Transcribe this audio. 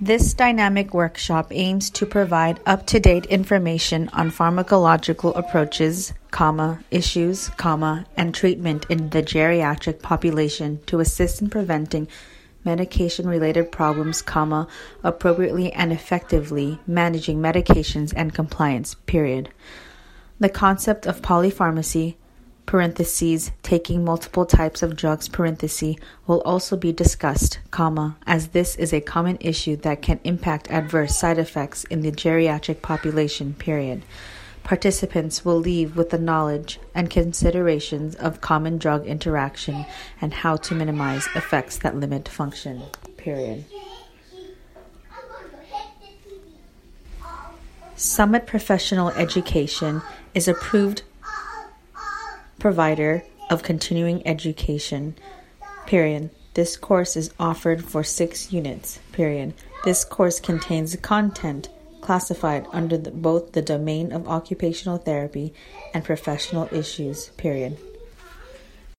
This dynamic workshop aims to provide up-to-date information on pharmacological approaches, comma, issues, comma, and treatment in the geriatric population to assist in preventing medication-related problems, comma, appropriately and effectively managing medications and compliance, period. The concept of polypharmacy parentheses, taking multiple types of drugs parentheses, will also be discussed, comma, as this is a common issue that can impact adverse side effects in the geriatric population, period. Participants will leave with the knowledge and considerations of common drug interaction and how to minimize effects that limit function, period. Summit Professional Education is approved provider of continuing education. Period. This course is offered for six units. Period. This course contains content classified under the, both the domain of occupational therapy and professional issues. Period.